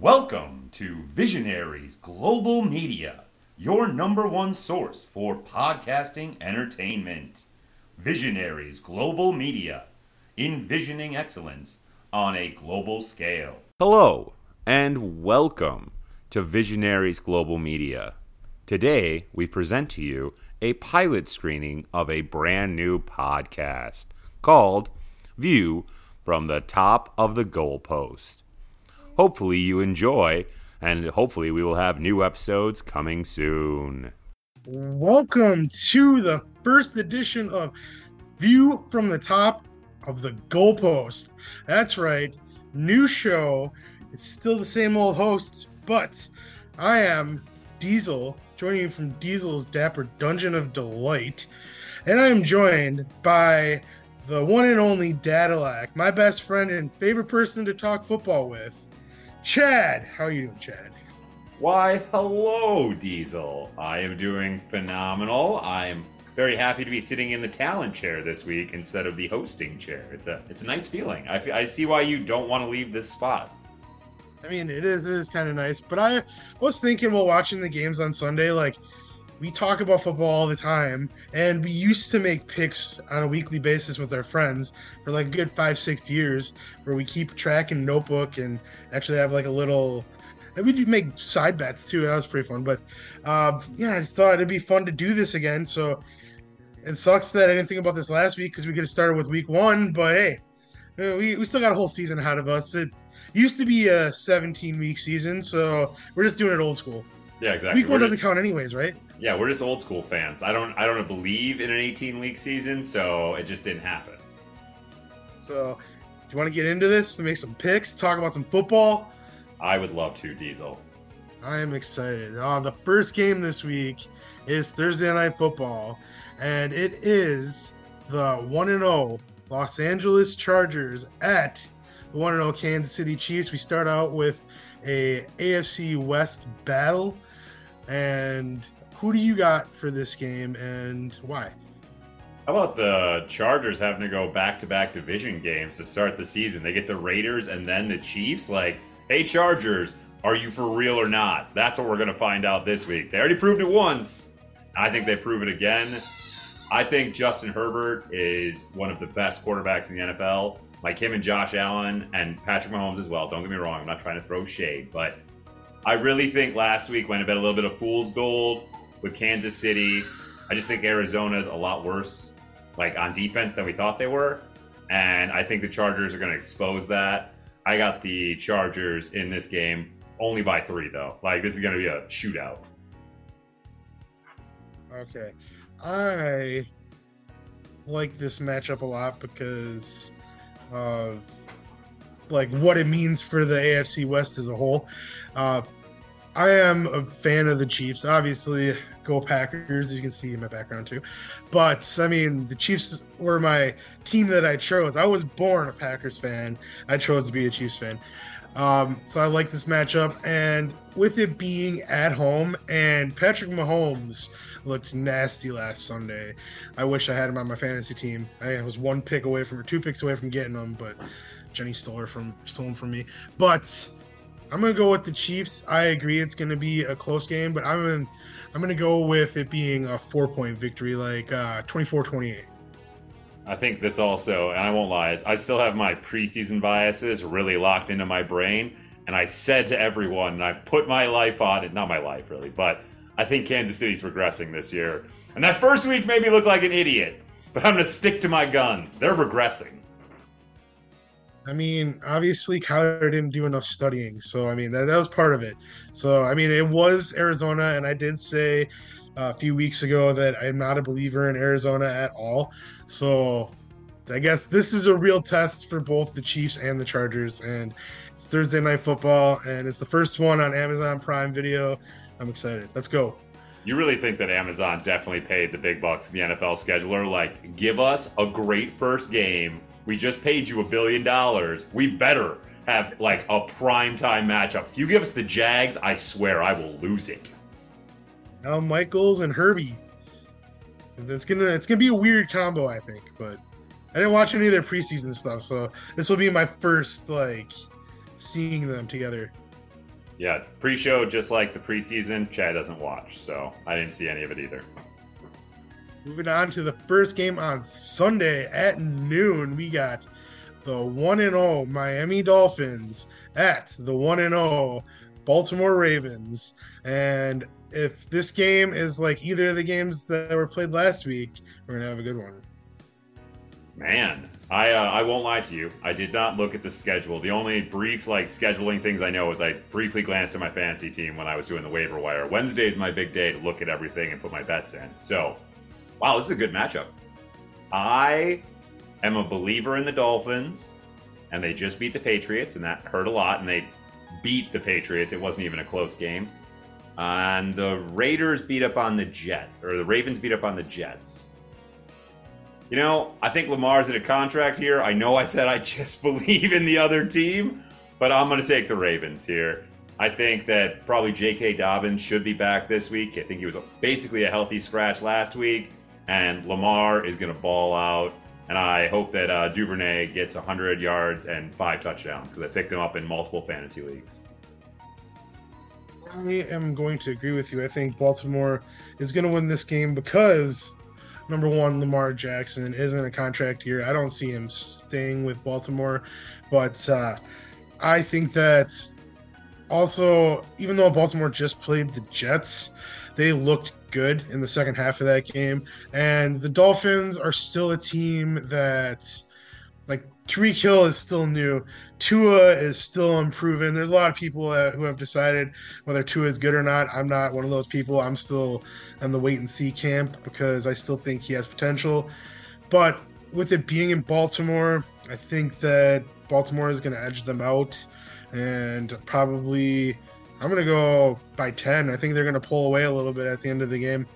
Welcome to Visionaries Global Media, your number one source for podcasting entertainment. Visionaries Global Media, envisioning excellence on a global scale. Hello, and welcome to Visionaries Global Media. Today, we present to you a pilot screening of a brand new podcast called View from the Top of the Goalpost. Hopefully, you enjoy, and hopefully, we will have new episodes coming soon. Welcome to the first edition of View from the Top of the Goalpost. That's right, new show. It's still the same old hosts, but I am Diesel, joining you from Diesel's Dapper Dungeon of Delight. And I am joined by the one and only Dadilac, my best friend and favorite person to talk football with. Chad, how are you doing, Chad? Why, hello, Diesel. I am doing phenomenal. I'm very happy to be sitting in the talent chair this week instead of the hosting chair. It's a it's a nice feeling. I, I see why you don't want to leave this spot. I mean, it is it is kind of nice, but I was thinking while watching the games on Sunday, like we talk about football all the time, and we used to make picks on a weekly basis with our friends for like a good five, six years, where we keep track in notebook and actually have like a little. And we do make side bets too. That was pretty fun. But uh, yeah, I just thought it'd be fun to do this again. So it sucks that I didn't think about this last week because we could have started with week one. But hey, uh, we, we still got a whole season ahead of us. It used to be a 17 week season, so we're just doing it old school. Yeah, exactly. Week one doesn't count anyways, right? Yeah, we're just old school fans. I don't I don't believe in an 18 week season, so it just didn't happen. So, do you want to get into this to make some picks, talk about some football? I would love to, Diesel. I am excited. Uh, the first game this week is Thursday Night Football, and it is the 1 and 0 Los Angeles Chargers at the 1 0 Kansas City Chiefs. We start out with a AFC West battle. And who do you got for this game and why? How about the Chargers having to go back to back division games to start the season? They get the Raiders and then the Chiefs. Like, hey, Chargers, are you for real or not? That's what we're going to find out this week. They already proved it once. I think they prove it again. I think Justin Herbert is one of the best quarterbacks in the NFL. Like him and Josh Allen and Patrick Mahomes as well. Don't get me wrong. I'm not trying to throw shade, but I really think last week went a bit a little bit of fool's gold with Kansas City. I just think Arizona's a lot worse, like on defense than we thought they were, and I think the Chargers are going to expose that. I got the Chargers in this game only by three though. Like this is going to be a shootout. Okay, I like this matchup a lot because of like what it means for the AFC West as a whole. Uh, I am a fan of the Chiefs. Obviously, go Packers. You can see in my background too. But I mean, the Chiefs were my team that I chose. I was born a Packers fan. I chose to be a Chiefs fan. Um, so I like this matchup, and with it being at home, and Patrick Mahomes looked nasty last Sunday. I wish I had him on my fantasy team. I was one pick away from, or two picks away from getting him, but Jenny stole from stole him from me. But I'm gonna go with the Chiefs. I agree it's gonna be a close game, but I'm gonna I'm gonna go with it being a four point victory, like uh, 24-28. I think this also, and I won't lie, I still have my preseason biases really locked into my brain. And I said to everyone, and I put my life on it, not my life really, but I think Kansas City's regressing this year. And that first week made me look like an idiot, but I'm going to stick to my guns. They're regressing. I mean, obviously Kyler didn't do enough studying, so I mean that, that was part of it. So I mean, it was Arizona, and I did say a few weeks ago that I'm not a believer in Arizona at all. So I guess this is a real test for both the Chiefs and the Chargers, and it's Thursday night football, and it's the first one on Amazon Prime Video. I'm excited. Let's go. You really think that Amazon definitely paid the big bucks, to the NFL scheduler? Like, give us a great first game we just paid you a billion dollars. We better have like a prime time matchup. If you give us the Jags, I swear I will lose it. Now Michaels and Herbie. It's gonna it's gonna be a weird combo, I think. But I didn't watch any of their preseason stuff, so this will be my first like seeing them together. Yeah, pre-show just like the preseason. Chad doesn't watch, so I didn't see any of it either. Moving on to the first game on Sunday at noon, we got the 1 and 0 Miami Dolphins at the 1 and 0 Baltimore Ravens. And if this game is like either of the games that were played last week, we're going to have a good one. Man, I uh, I won't lie to you. I did not look at the schedule. The only brief like scheduling things I know is I briefly glanced at my fantasy team when I was doing the waiver wire. Wednesday is my big day to look at everything and put my bets in. So, wow, this is a good matchup. I am a believer in the Dolphins, and they just beat the Patriots, and that hurt a lot. And they beat the Patriots. It wasn't even a close game. And the Raiders beat up on the Jet, or the Ravens beat up on the Jets. You know, I think Lamar's in a contract here. I know I said I just believe in the other team, but I'm going to take the Ravens here. I think that probably J.K. Dobbins should be back this week. I think he was basically a healthy scratch last week, and Lamar is going to ball out. And I hope that uh, Duvernay gets 100 yards and five touchdowns because I picked him up in multiple fantasy leagues. I am going to agree with you. I think Baltimore is going to win this game because number one, Lamar Jackson is in a contract year. I don't see him staying with Baltimore, but uh, I think that also, even though Baltimore just played the Jets, they looked good in the second half of that game. And the Dolphins are still a team that, like, Tyreek Hill is still new. Tua is still unproven. There's a lot of people who have decided whether Tua is good or not. I'm not one of those people. I'm still in the wait and see camp because I still think he has potential. But with it being in Baltimore, I think that Baltimore is going to edge them out and probably I'm going to go by 10. I think they're going to pull away a little bit at the end of the game.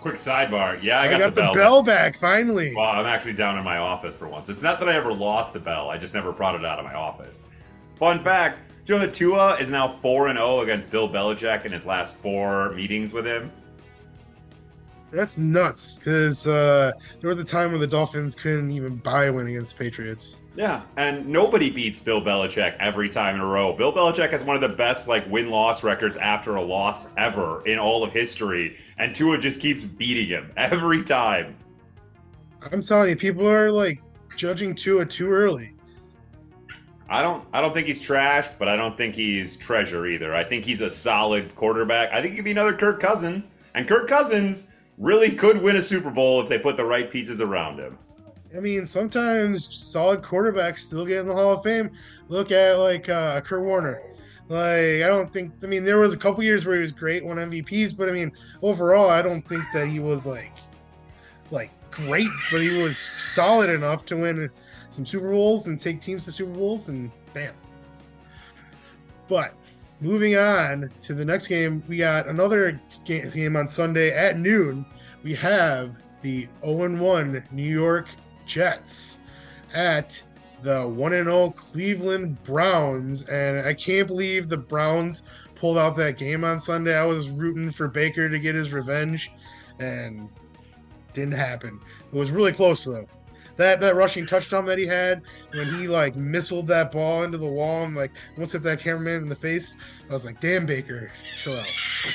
Quick sidebar. Yeah, I, I got, got, the, bell. bell back finally. Well, I'm actually down in my office for once. It's not that I ever lost the bell. I just never brought it out of my office. Fun fact: do you know that Tua is now four and zero against Bill Belichick in his last four meetings with him? That's nuts. Because uh, there was a time where the Dolphins couldn't even buy a win against the Patriots. Yeah, and nobody beats Bill Belichick every time in a row. Bill Belichick has one of the best like win-loss records after a loss ever in all of history, and Tua just keeps beating him every time. I'm telling you, people are like judging Tua too early. I don't I don't think he's trash, but I don't think he's treasure either. I think he's a solid quarterback. I think he could be another Kirk Cousins, and Kirk Cousins really could win a Super Bowl if they put the right pieces around him. I mean, sometimes solid quarterbacks still get in the Hall of Fame. Look at like uh, Kurt Warner. Like I don't think. I mean, there was a couple years where he was great, won MVPs, but I mean, overall, I don't think that he was like, like great. But he was solid enough to win some Super Bowls and take teams to Super Bowls, and bam. But moving on to the next game, we got another game on Sunday at noon. We have the 0 1 New York Jets at the 1 0 Cleveland Browns. And I can't believe the Browns pulled out that game on Sunday. I was rooting for Baker to get his revenge and didn't happen. It was really close though that that rushing touchdown that he had when he like missiled that ball into the wall and like almost hit that cameraman in the face. I was like, damn Baker, chill out.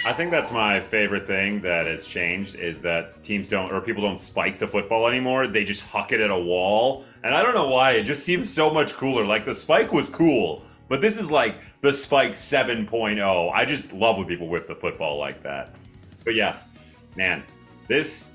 I think that's my favorite thing that has changed is that teams don't or people don't spike the football anymore. They just huck it at a wall. And I don't know why, it just seems so much cooler. Like the spike was cool. But this is like the Spike 7.0. I just love when people whip the football like that. But yeah, man, this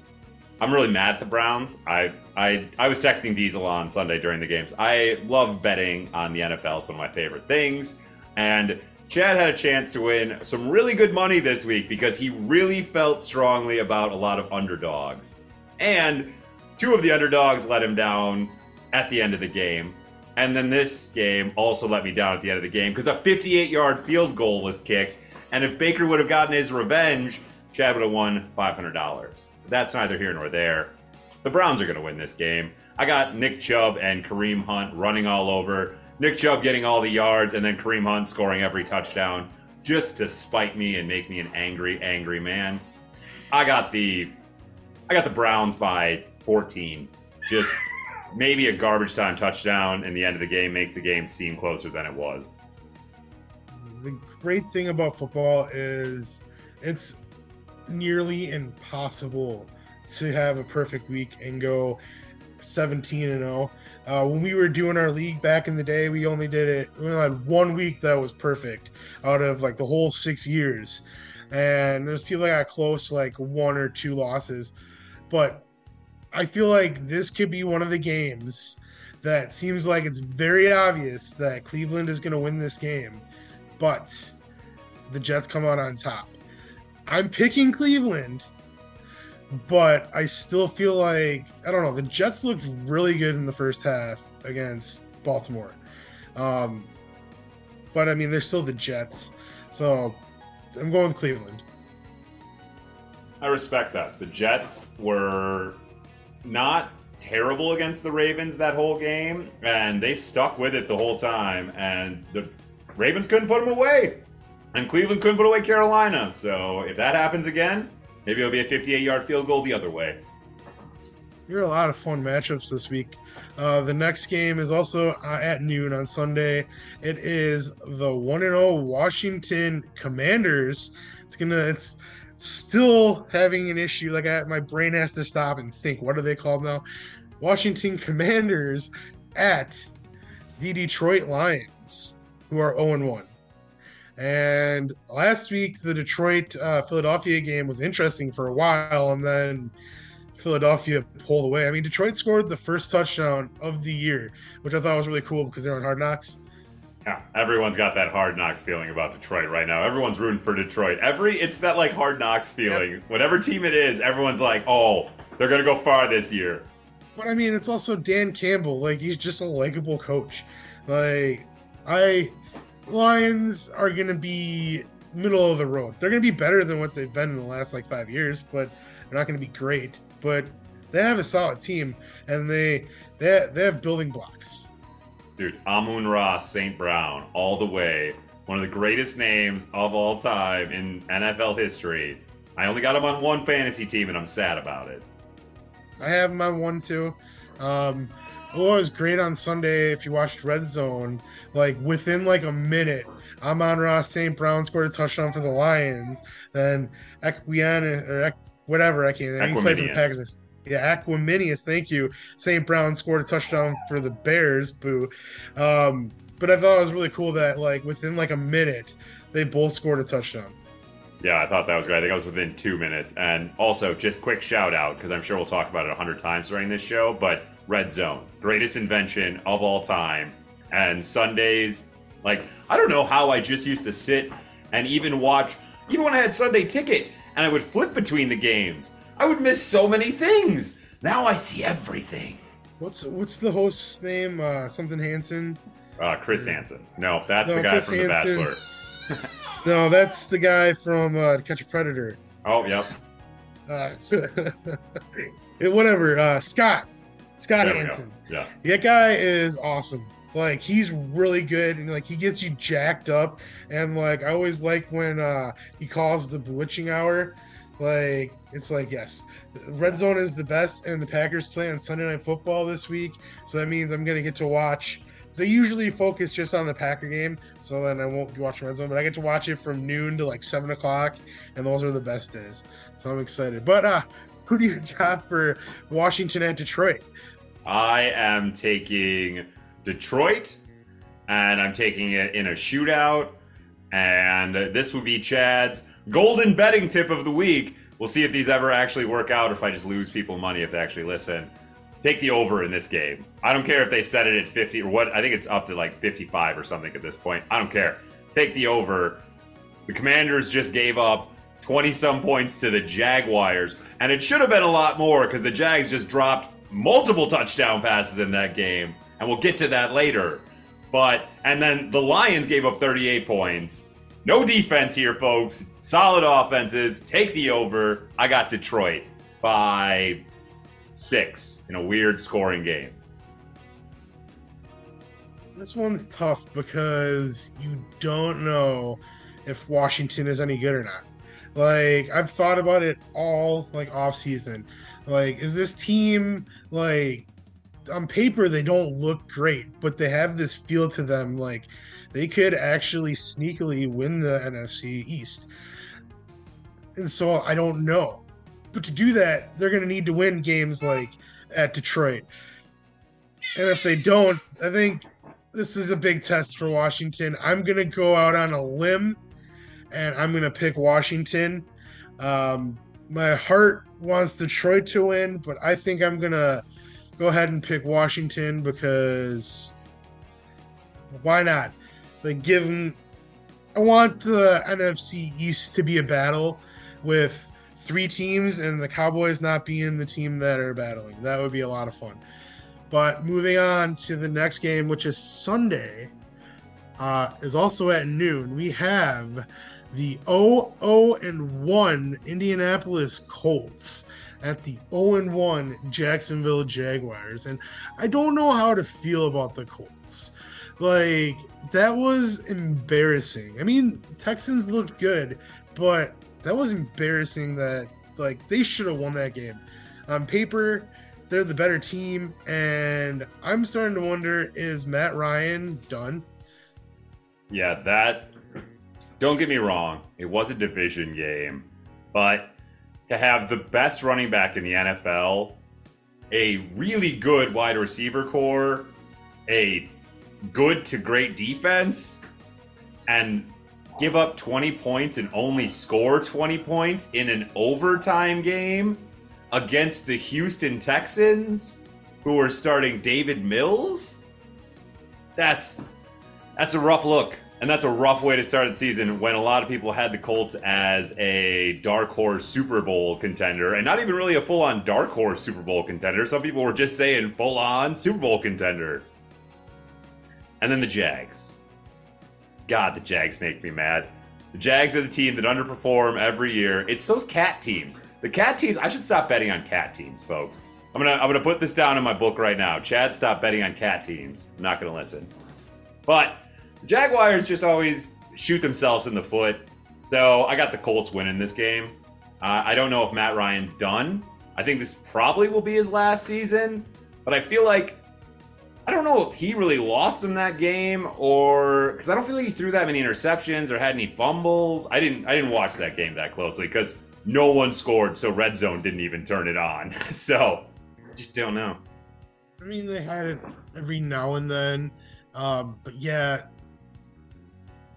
I'm really mad at the Browns. I I I was texting Diesel on Sunday during the games. I love betting on the NFL. It's one of my favorite things. And Chad had a chance to win some really good money this week because he really felt strongly about a lot of underdogs. And two of the underdogs let him down at the end of the game. And then this game also let me down at the end of the game because a 58 yard field goal was kicked. And if Baker would have gotten his revenge, Chad would have won $500 that's neither here nor there. The Browns are going to win this game. I got Nick Chubb and Kareem Hunt running all over. Nick Chubb getting all the yards, and then Kareem Hunt scoring every touchdown just to spite me and make me an angry, angry man. I got the I got the Browns by 14. Just maybe a garbage time touchdown in the end of the game makes the game seem closer than it was. the great thing about football is it's nearly impossible to have a perfect week and go 17 and 0. Uh, when we were doing our league back in the day, we only did it. We only had one week that was perfect out of like the whole six years, and there's people that got close, like one or two losses. But I feel like this could be one of the games that seems like it's very obvious that Cleveland is going to win this game, but the Jets come out on top. I'm picking Cleveland, but I still feel like I don't know. The Jets looked really good in the first half against Baltimore, um, but I mean they're still the Jets, so I'm going with Cleveland. I respect that. The Jets were not terrible against the Ravens that whole game, and they stuck with it the whole time, and the Ravens couldn't put them away. And Cleveland couldn't put away Carolina. So if that happens again, maybe it'll be a 58 yard field goal the other way. There are a lot of fun matchups this week. Uh, the next game is also uh, at noon on Sunday. It is the 1 and 0 Washington Commanders. It's to, it's still having an issue. Like I, my brain has to stop and think, what are they called now? Washington Commanders at the Detroit Lions, who are 0 1. And last week, the Detroit uh, Philadelphia game was interesting for a while, and then Philadelphia pulled away. I mean, Detroit scored the first touchdown of the year, which I thought was really cool because they're on Hard Knocks. Yeah, everyone's got that hard knocks feeling about Detroit right now. Everyone's rooting for Detroit. Every it's that like hard knocks feeling. Yep. Whatever team it is, everyone's like, "Oh, they're gonna go far this year." But I mean, it's also Dan Campbell. Like he's just a likable coach. Like I Lions are going to be middle of the road. They're going to be better than what they've been in the last like five years, but they're not going to be great. But they have a solid team, and they they they have building blocks. Dude, Amon-Ra St. Brown, all the way. One of the greatest names of all time in NFL history. I only got him on one fantasy team, and I'm sad about it. I have him on one too. Um, it was great on Sunday if you watched Red Zone. Like within like a minute, Amon-Ra St. Brown scored a touchdown for the Lions. Then Equian or whatever I can't. He played for the Packers. Yeah, Equanimeous, thank you. St. Brown scored a touchdown for the Bears. Boo. Um, but I thought it was really cool that like within like a minute, they both scored a touchdown. Yeah, I thought that was great. I think I was within two minutes. And also, just quick shout out because I'm sure we'll talk about it a hundred times during this show. But Red Zone, greatest invention of all time. And Sundays, like, I don't know how I just used to sit and even watch, even when I had Sunday ticket and I would flip between the games, I would miss so many things. Now I see everything. What's what's the host's name? Uh, something Hanson. Uh, Chris Hansen. No, that's no, the guy Chris from Hansen. The Bachelor. no, that's the guy from uh, Catch a Predator. Oh, yep. Uh, whatever. Uh, Scott. Scott there Hanson. Yeah. That guy is awesome. Like he's really good and like he gets you jacked up. And like I always like when uh he calls the bewitching hour. Like it's like yes, Red Zone is the best, and the Packers play on Sunday Night Football this week, so that means I'm gonna get to watch. They usually focus just on the Packer game, so then I won't be watching Red Zone, but I get to watch it from noon to like seven o'clock, and those are the best days. So I'm excited. But uh, who do you got for Washington and Detroit? I am taking Detroit, and I'm taking it in a shootout. And this would be Chad's golden betting tip of the week. We'll see if these ever actually work out, or if I just lose people money if they actually listen. Take the over in this game. I don't care if they set it at 50 or what. I think it's up to like 55 or something at this point. I don't care. Take the over. The Commanders just gave up 20 some points to the Jaguars, and it should have been a lot more because the Jags just dropped multiple touchdown passes in that game, and we'll get to that later. But, and then the Lions gave up 38 points. No defense here, folks. Solid offenses. Take the over. I got Detroit by six in a weird scoring game. This one's tough because you don't know if Washington is any good or not. Like I've thought about it all like off season. Like is this team like on paper they don't look great, but they have this feel to them like they could actually sneakily win the NFC East. And so I don't know. But to do that, they're going to need to win games like at Detroit. And if they don't, I think this is a big test for Washington. I'm going to go out on a limb and I'm going to pick Washington. Um, my heart wants Detroit to win, but I think I'm going to go ahead and pick Washington because why not? Like, give them. I want the NFC East to be a battle with three teams and the Cowboys not being the team that are battling. That would be a lot of fun. But moving on to the next game, which is Sunday, uh, is also at noon. We have the 0 and 1 Indianapolis Colts at the 0 and 1 Jacksonville Jaguars. And I don't know how to feel about the Colts. Like, that was embarrassing. I mean, Texans looked good, but that was embarrassing that like they should have won that game. On paper, they're the better team, and I'm starting to wonder is Matt Ryan done? Yeah, that. Don't get me wrong, it was a division game, but to have the best running back in the NFL, a really good wide receiver corps, a good to great defense, and give up 20 points and only score 20 points in an overtime game against the Houston Texans, who are starting Davis Mills? That's that's a rough look. And that's a rough way to start the season when a lot of people had the Colts as a dark horse Super Bowl contender, and not even really a full on dark horse Super Bowl contender. Some people were just saying full on Super Bowl contender. And then the Jags. God, the Jags make me mad. The Jags are the team that underperform every year. It's those cat teams. The cat teams. I should stop betting on cat teams, folks. I'm gonna I'm gonna put this down in my book right now. Chad, stop betting on cat teams. I'm not gonna listen. But Jaguars just always shoot themselves in the foot. So I got the Colts winning this game. Uh, I don't know if Matt Ryan's done. I think this probably will be his last season. But I feel like I don't know if he really lost him that game or because I don't feel like he threw that many interceptions or had any fumbles. I didn't I didn't watch that game that closely because no one scored, so red zone didn't even turn it on. so just don't know. I mean, they had it every now and then, um, but yeah,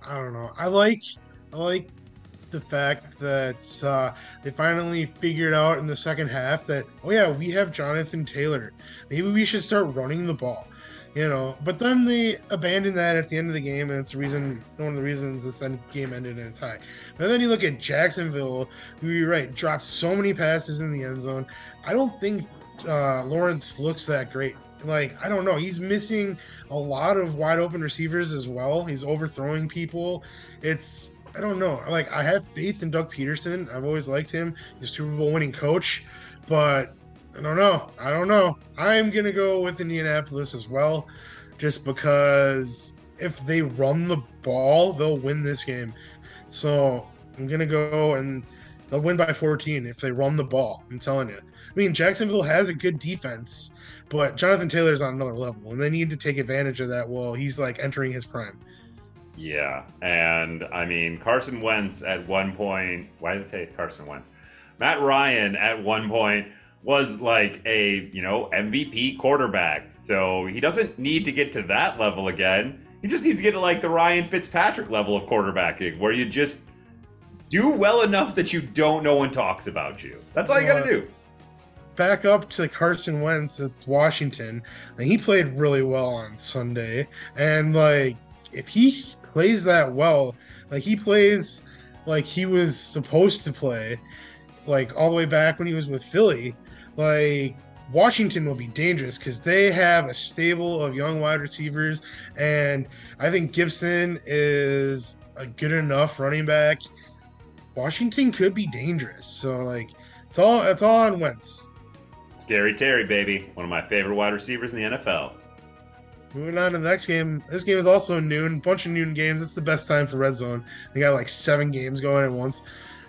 I don't know. I like I like the fact that uh, they finally figured out in the second half that oh yeah, we have Jonathan Taylor. Maybe we should start running the ball. You know, but then they abandoned that at the end of the game, and it's the reason one of the reasons this end game ended in a tie. But then you look at Jacksonville, who you're right, dropped so many passes in the end zone. I don't think uh, Lawrence looks that great. Like, I don't know. He's missing a lot of wide open receivers as well. He's overthrowing people. It's, I don't know. Like, I have faith in Doug Pederson. I've always liked him. He's Super Bowl winning coach. But I don't know. I don't know. I'm to go with Indianapolis as well, just because if they run the ball, they'll win this game. So I'm to go and they'll win by 14 if they run the ball. I'm telling you. I mean, Jacksonville has a good defense, but Jonathan Taylor's on another level, and they need to take advantage of that while he's like entering his prime. Yeah, and I mean Carson Wentz at one point. Why did I say Carson Wentz? Matt Ryan at one point was like a you know MVP quarterback, so he doesn't need to get to that level again. He just needs to get to like the Ryan Fitzpatrick level of quarterbacking, where you just do well enough that you don't no one talks about you. That's all you got to do back up to Carson Wentz at Washington, and he played really well on Sunday. And like, if he plays that well, like he plays like he was supposed to play, like all the way back when he was with Philly, like Washington will be dangerous because they have a stable of young wide receivers, and I think Gibson is a good enough running back. Washington could be dangerous. So like, it's all it's all on Wentz. Scary Terry, baby. One of my favorite wide receivers in the NFL. Moving on to the next game. This game is also noon. Bunch of noon games. It's the best time for Red Zone. We got like seven games going at once.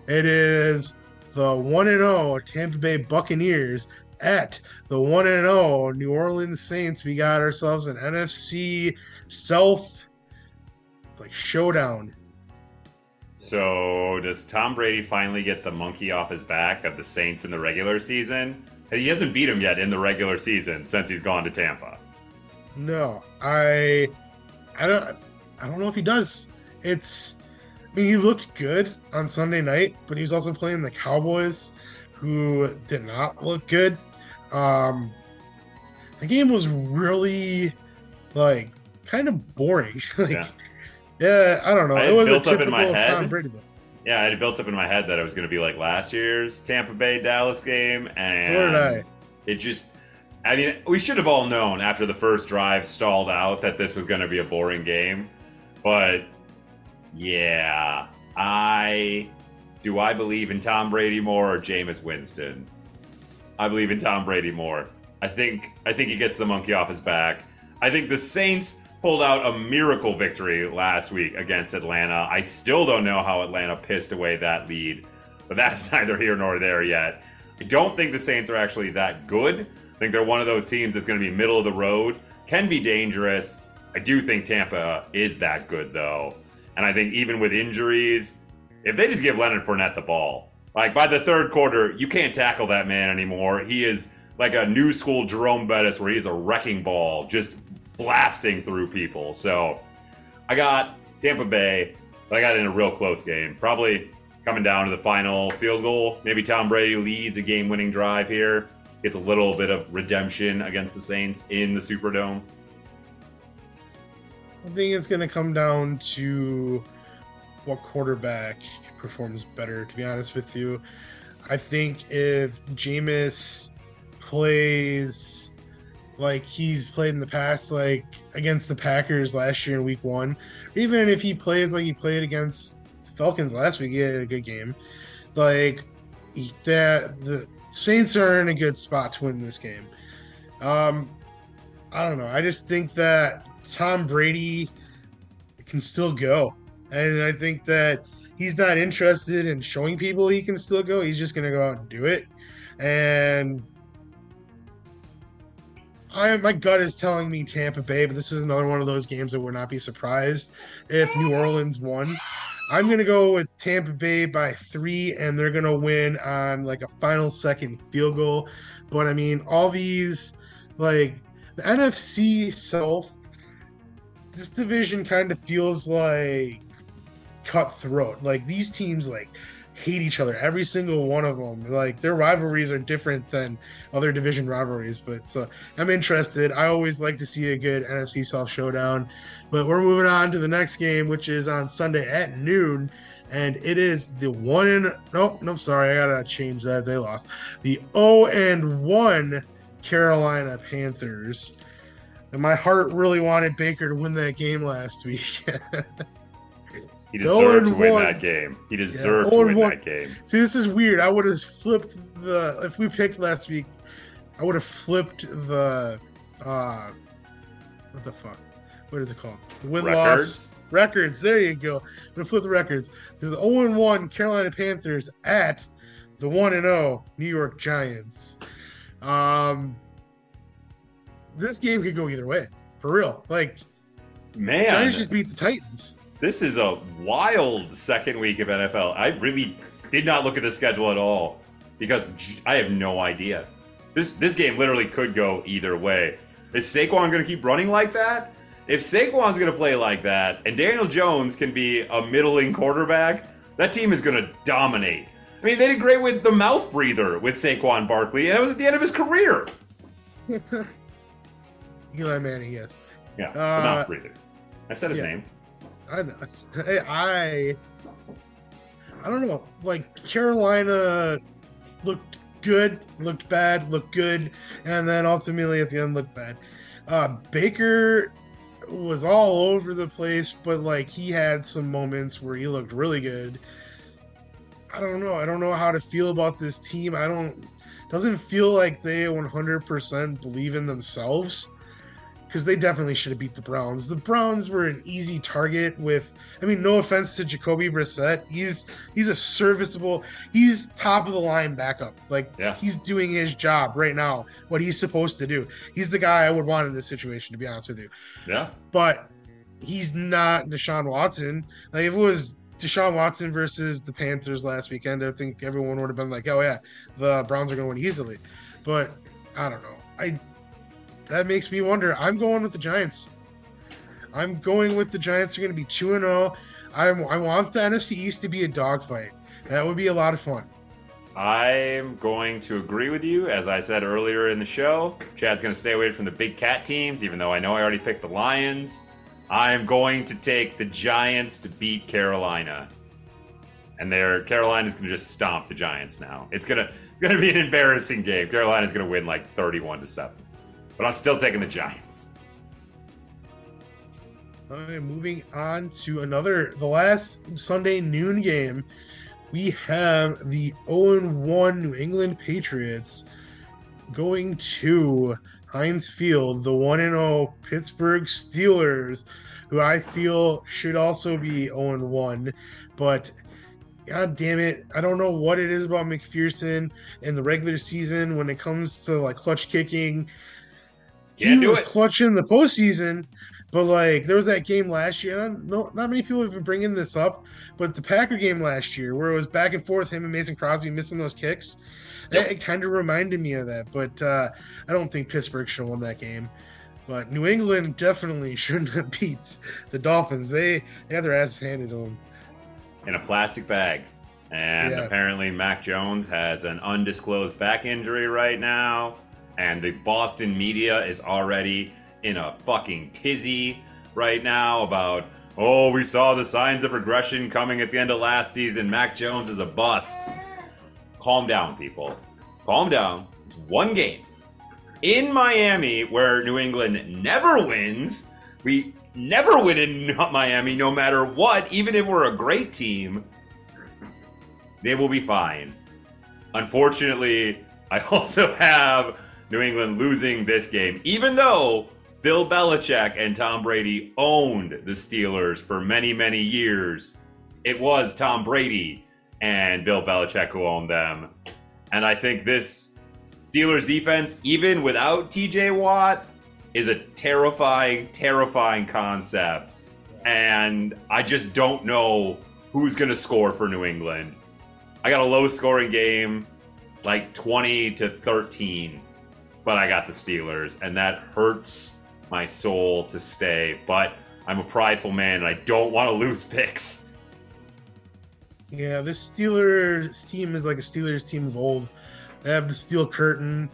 It is the 1 0 Tampa Bay Buccaneers at the 1 0 New Orleans Saints. We got ourselves an NFC South like showdown. So does Tom Brady finally get the monkey off his back of the Saints in the regular season? He hasn't beat him yet in the regular season since he's gone to Tampa. No, I, I don't, I don't know if he does. It's, I mean, he looked good on Sunday night, but he was also playing the Cowboys, who did not look good. Um, the game was really, like, kind of boring. like, Yeah. yeah. I don't know. I It was a built up in my head. Tom Brady though. Yeah, I had built up in my head that it was going to be like last year's Tampa Bay Dallas game, and it just. I mean, we should have all known after the first drive stalled out that this was going to be a boring game. But yeah, I do I believe in Tom Brady more or Jameis Winston? I believe in Tom Brady more. I think I think he gets the monkey off his back. I think the Saints pulled out a miracle victory last week against Atlanta. I still don't know how Atlanta pissed away that lead, but that's neither here nor there yet. I don't think the Saints are actually that good. I think they're one of those teams that's going to be middle of the road, can be dangerous. I do think Tampa is that good though. And I think even with injuries, if they just give Leonard Fournette the ball, like by the third quarter, you can't tackle that man anymore. He is like a new school Jerome Bettis where he's a wrecking ball, just blasting through people. So I got Tampa Bay, but I got in a real close game. Probably coming down to the final field goal. Maybe Tom Brady leads a game winning drive here. Gets a little bit of redemption against the Saints in the Superdome. I think it's going to come down to what quarterback performs better, to be honest with you. I think if Jameis plays like he's played in the past, like against the Packers last year in week one, even if he plays like he played against Falcons last week, he had a good game. Like that, the Saints are in a good spot to win this game. Um, I don't know. I just think that Tom Brady can still go. And I think that he's not interested in showing people he can still go. He's just to go out and do it. And I, my gut is telling me Tampa Bay, but this is another one of those games that would not be surprised if New Orleans won. I'm to go with Tampa Bay by three, and they're to win on like a final second field goal. But I mean, all these, like, the NFC South, this division kind of feels like cutthroat. Like these teams like hate each other, every single one of them. Like their rivalries are different than other division rivalries. But so I'm interested. I always like to see a good NFC South showdown. But we're moving on to the next game, which is on Sunday at noon. And it is the one and nope, nope, sorry, I gotta change that. They lost. The 0 and 1 Carolina Panthers. And my heart really wanted Baker to win that game last week. He The 0 deserved to win that game. He deserved 0 to win that game. See, this is weird. I would have flipped the if we picked last week, I would have flipped the uh what the fuck? What is it called? Win loss Records. There you go. I'm gonna flip the records. To the 0 1 Carolina Panthers at the 1 and 0 New York Giants. Um this game could go either way. For real. Like Man, Giants just beat the Titans. This is a wild second week of NFL. I really did not look at the schedule at all because I have no idea. This this game literally could go either way. Is Saquon going to keep running like that? If Saquon's going to play like that, and Daniel Jones can be a middling quarterback, that team is going to dominate. I mean, they did great with the mouth breather with Saquon Barkley, and it was at the end of his career. Eli Manning, yes. Yeah, the Uh, mouth breather. I said his yeah. name. I. I I don't know. Like Carolina looked good, looked bad, looked good, and then ultimately at the end looked bad. Uh, Baker was all over the place, but like he had some moments where he looked really good. I don't know. I don't know how to feel about this team. I don't. Doesn't feel like they 100% believe in themselves because they definitely should have beat the Browns. The Browns were an easy target with I mean, no offense to Jacoby Brissett. He's he's a serviceable, he's top of the line backup. Like Yeah. he's doing his job right now, what he's supposed to do. He's the guy I would want in this situation, to be honest with you. Yeah. But he's not Deshaun Watson. Like if it was Deshaun Watson versus the Panthers last weekend, I think everyone would have been like, "Oh yeah, the Browns are going to win easily." But I don't know. I that makes me wonder. I'm going with the Giants. I'm going with the Giants. They're going to be two and oh. zero. I I want the NFC East to be a dogfight. That would be a lot of fun. I'm going to agree with you. As I said earlier in the show, Chad's going to stay away from the big cat teams, even though I know I already picked the Lions. I'm going to take the Giants to beat Carolina. And there, Carolina's going to just stomp the Giants now. It's gonna it's gonna be an embarrassing game. Carolina's going to win like 31 to seven, but I'm still taking the Giants. All right, moving on to another the last Sunday noon game. We have the 0 1 New England Patriots going to Heinz Field, the 1 0 Pittsburgh Steelers, who I feel should also be 0 1. But God damn it, I don't know what it is about McPherson in the regular season when it comes to like clutch kicking. Can't he do was it. clutch in the postseason, but like there was that game last year. and No, not many people have been bringing this up, but the Packer game last year, where it was back and forth, him and Mason Crosby missing those kicks, Yep. it, it kind of reminded me of that. But uh, I don't think Pittsburgh should have won that game. But New England definitely shouldn't have beat the Dolphins. They, they had their asses handed to them. in a plastic bag. And Yeah. apparently, Mac Jones has an undisclosed back injury right now. And the Boston media is already in a fucking tizzy right now about, oh, we saw the signs of regression coming at the end of last season. Mac Jones is a bust. Calm down, people. Calm down. It's one game. In Miami, where New England never wins, we never win in Miami no matter what, even if we're a great team. They will be fine. Unfortunately, I also have New England losing this game, even though Bill Belichick and Tom Brady owned the Steelers for many, many years. It was Tom Brady and Bill Belichick who owned them. And I think this Steelers defense, even without TJ Watt, is a terrifying, terrifying concept. And I just don't know who's going to score for New England. I got a low scoring game, like 20 to 13, but I got the Steelers, and that hurts my soul to stay. But I'm a prideful man, and I don't want to lose picks. Yeah, this Steelers team is like a Steelers team of old. They have the steel curtain.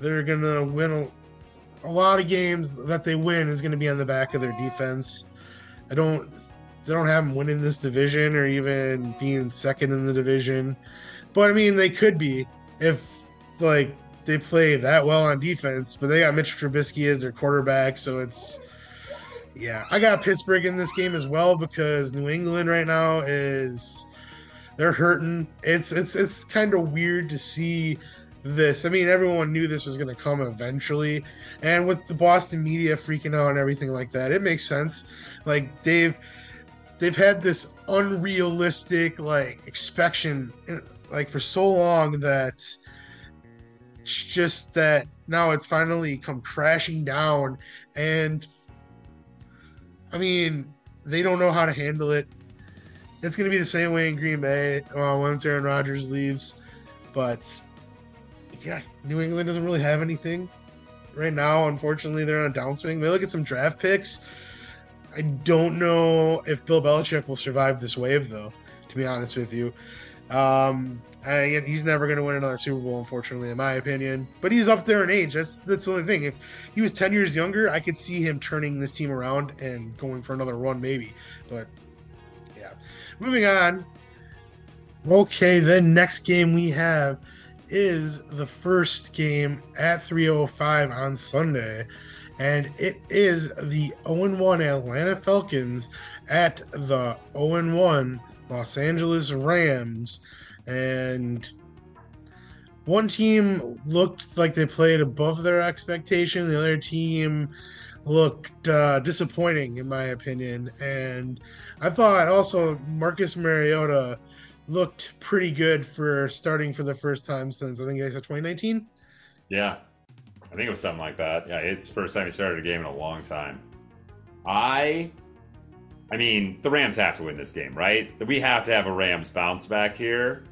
They're gonna win a, a lot of games that they win is gonna be on the back of their defense. I don't they don't have them winning this division or even being second in the division. But I mean they could be if like they play that well on defense, but they got Mitch Trubisky as their quarterback, so it's yeah, I got Pittsburgh in this game as well because New England right now is they're hurting. It's it's it's kind of weird to see this. I mean, everyone knew this was going to come eventually, and with the Boston media freaking out and everything like that, it makes sense. Like they've they've had this unrealistic like expectation like for so long that it's just that now it's finally come crashing down and I mean, they don't know how to handle it. It's going to be the same way in Green Bay uh, once Aaron Rodgers leaves. But yeah, New England doesn't really have anything right now. Unfortunately, they're on a downswing. They look at some draft picks. I don't know if Bill Belichick will survive this wave, though. To be honest with you, um, I, he's never going to win another Super Bowl, unfortunately, in my opinion. But he's up there in age. That's that's the only thing. If he was ten years younger, I could see him turning this team around and going for another run, maybe. But yeah, moving on. Okay, then next game we have is the first game at 3:05 on Sunday, and it is the 0-1 Atlanta Falcons at the 0-1 Los Angeles Rams, and one team looked like they played above their expectation. The other team looked uh, disappointing, in my opinion. And I thought also Marcus Mariota looked pretty good for starting for the first time since I think I said 2019. Yeah, I think it was something like that. Yeah, it's first time he started a game in a long time. I I mean, the Rams have to win this game, right? We have to have a Rams bounce back here.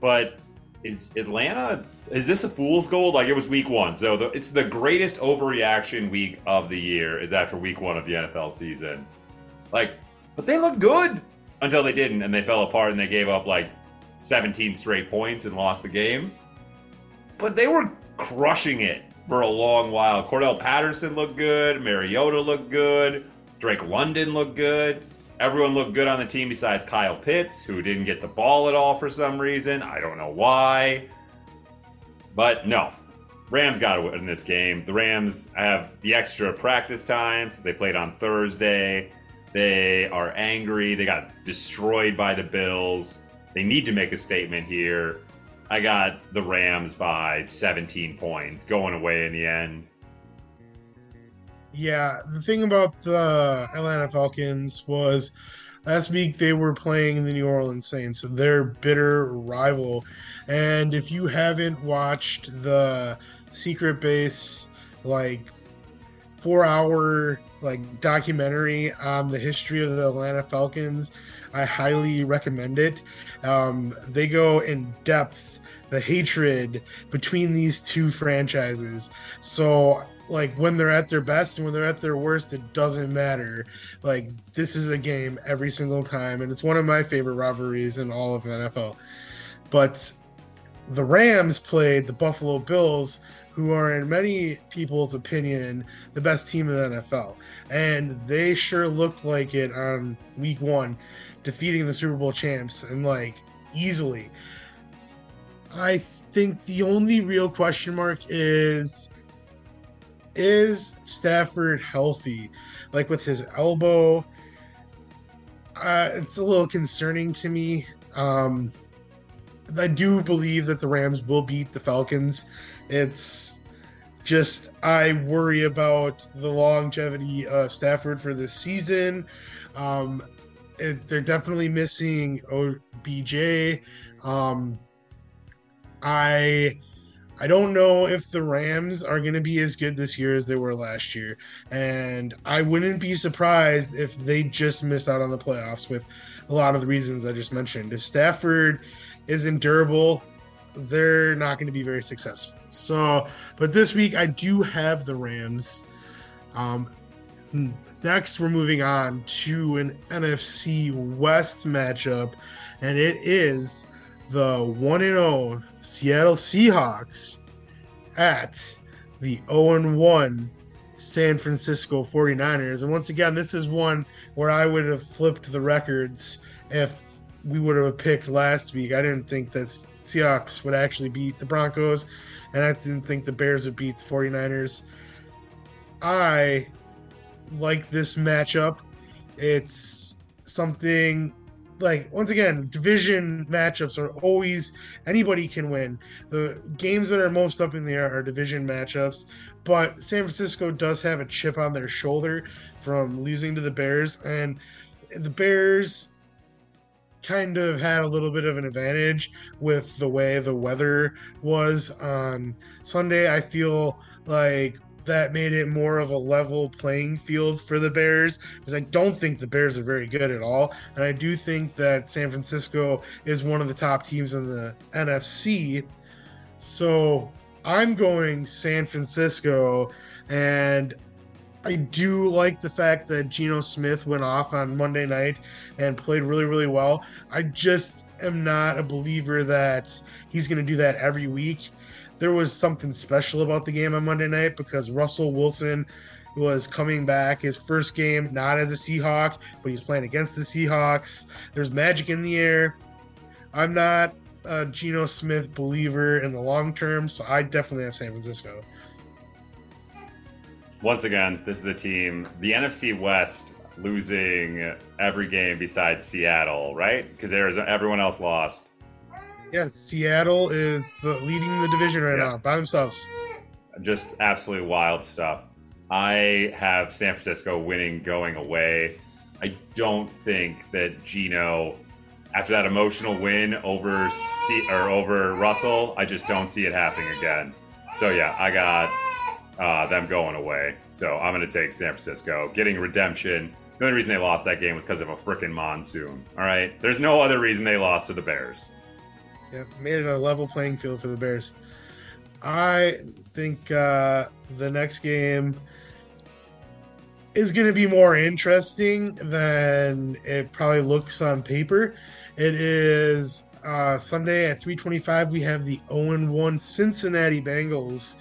But is Atlanta is this a fool's gold? Like it was week one, so the, it's the greatest overreaction week of the year is after week one of the NFL season. Like, but they look good until they didn't, and they fell apart, and they gave up like 17 straight points and lost the game. But they were crushing it for a long while. Cordarrelle Patterson looked good, Mariota looked good, Drake London looked good. Everyone looked good on the team besides Kyle Pitts, who didn't get the ball at all for some reason. I don't know why. But no, Rams got to win this game. The Rams have the extra practice time since They played on Thursday. They are angry. They got destroyed by the Bills. They need to make a statement here. I got the Rams by 17 points going away in the end. Yeah, the thing about the Atlanta Falcons was last week they were playing the New Orleans Saints, their bitter rival. And if you haven't watched the Secret Base, like four hour like documentary on the history of the Atlanta Falcons, I highly recommend it. Um, they go in depth the hatred between these two franchises. So like when they're at their best and when they're at their worst, it doesn't matter. Like this is a game every single time, and it's one of my favorite rivalries in all of the NFL. But the Rams played the Buffalo Bills, who are in many people's opinion the best team in the NFL, and they sure looked like it on Week One, defeating the Super Bowl champs and like easily. I think the only real question mark is is Stafford healthy? Like with his elbow, uh, it's a little concerning to me. Um, I do believe that the Rams will beat the Falcons. It's just I worry about the longevity of Stafford for this season. Um, it, they're definitely missing OBJ. Um, I I don't know if the Rams are going to be as good this year as they were last year. And I wouldn't be surprised if they just miss out on the playoffs with a lot of the reasons I just mentioned. If Stafford isn't durable, they're not going to be very successful. So, but this week I do have the Rams. Um, next, we're moving on to an NFC West matchup, and it is the 1 0 Seattle Seahawks at the 0 1 San Francisco 49ers. And once again, this is one where I would have flipped the records if we would have picked last week. I didn't think that Seahawks would actually beat the Broncos, and I didn't think the Bears would beat the 49ers. I like this matchup. It's something like once again, division matchups are always anybody can win. The games that are most up in the air are division matchups, but San Francisco does have a chip on their shoulder from losing to the Bears, and the Bears kind of had a little bit of an advantage with the way the weather was on Sunday. I feel like that made it more of a level playing field for the Bears because I don't think the Bears are very good at all. And I do think that San Francisco is one of the top teams in the NFC. So I'm going San Francisco. And I do like the fact that Geno Smith went off on Monday night and played really, really well. I just am not a believer that he's going to do that every week there was something special about the game on Monday night because Russell Wilson was coming back his first game not as a Seahawk, but he's playing against the Seahawks. There's magic in the air. I'm not a Geno Smith believer in the long term, so I definitely have San Francisco. Once again, this is a team, the NFC West losing every game besides Seattle, right? Because everyone else lost. Yes, Seattle is the leading the division right yeah. now by themselves. Just absolutely wild stuff. I have San Francisco winning going away. I don't think that Geno, after that emotional win over C- or over Russell, I just don't see it happening again. So yeah, I got uh, them going away. So I'm going to take San Francisco, getting redemption The only reason they lost that game was because of a freaking monsoon. All right, there's no other reason they lost to the Bears. Yep, made it a level playing field for the Bears. I think uh, the next game is going to be more interesting than it probably looks on paper. It is uh, Sunday at 3:25. We have the 0-1 Cincinnati Bengals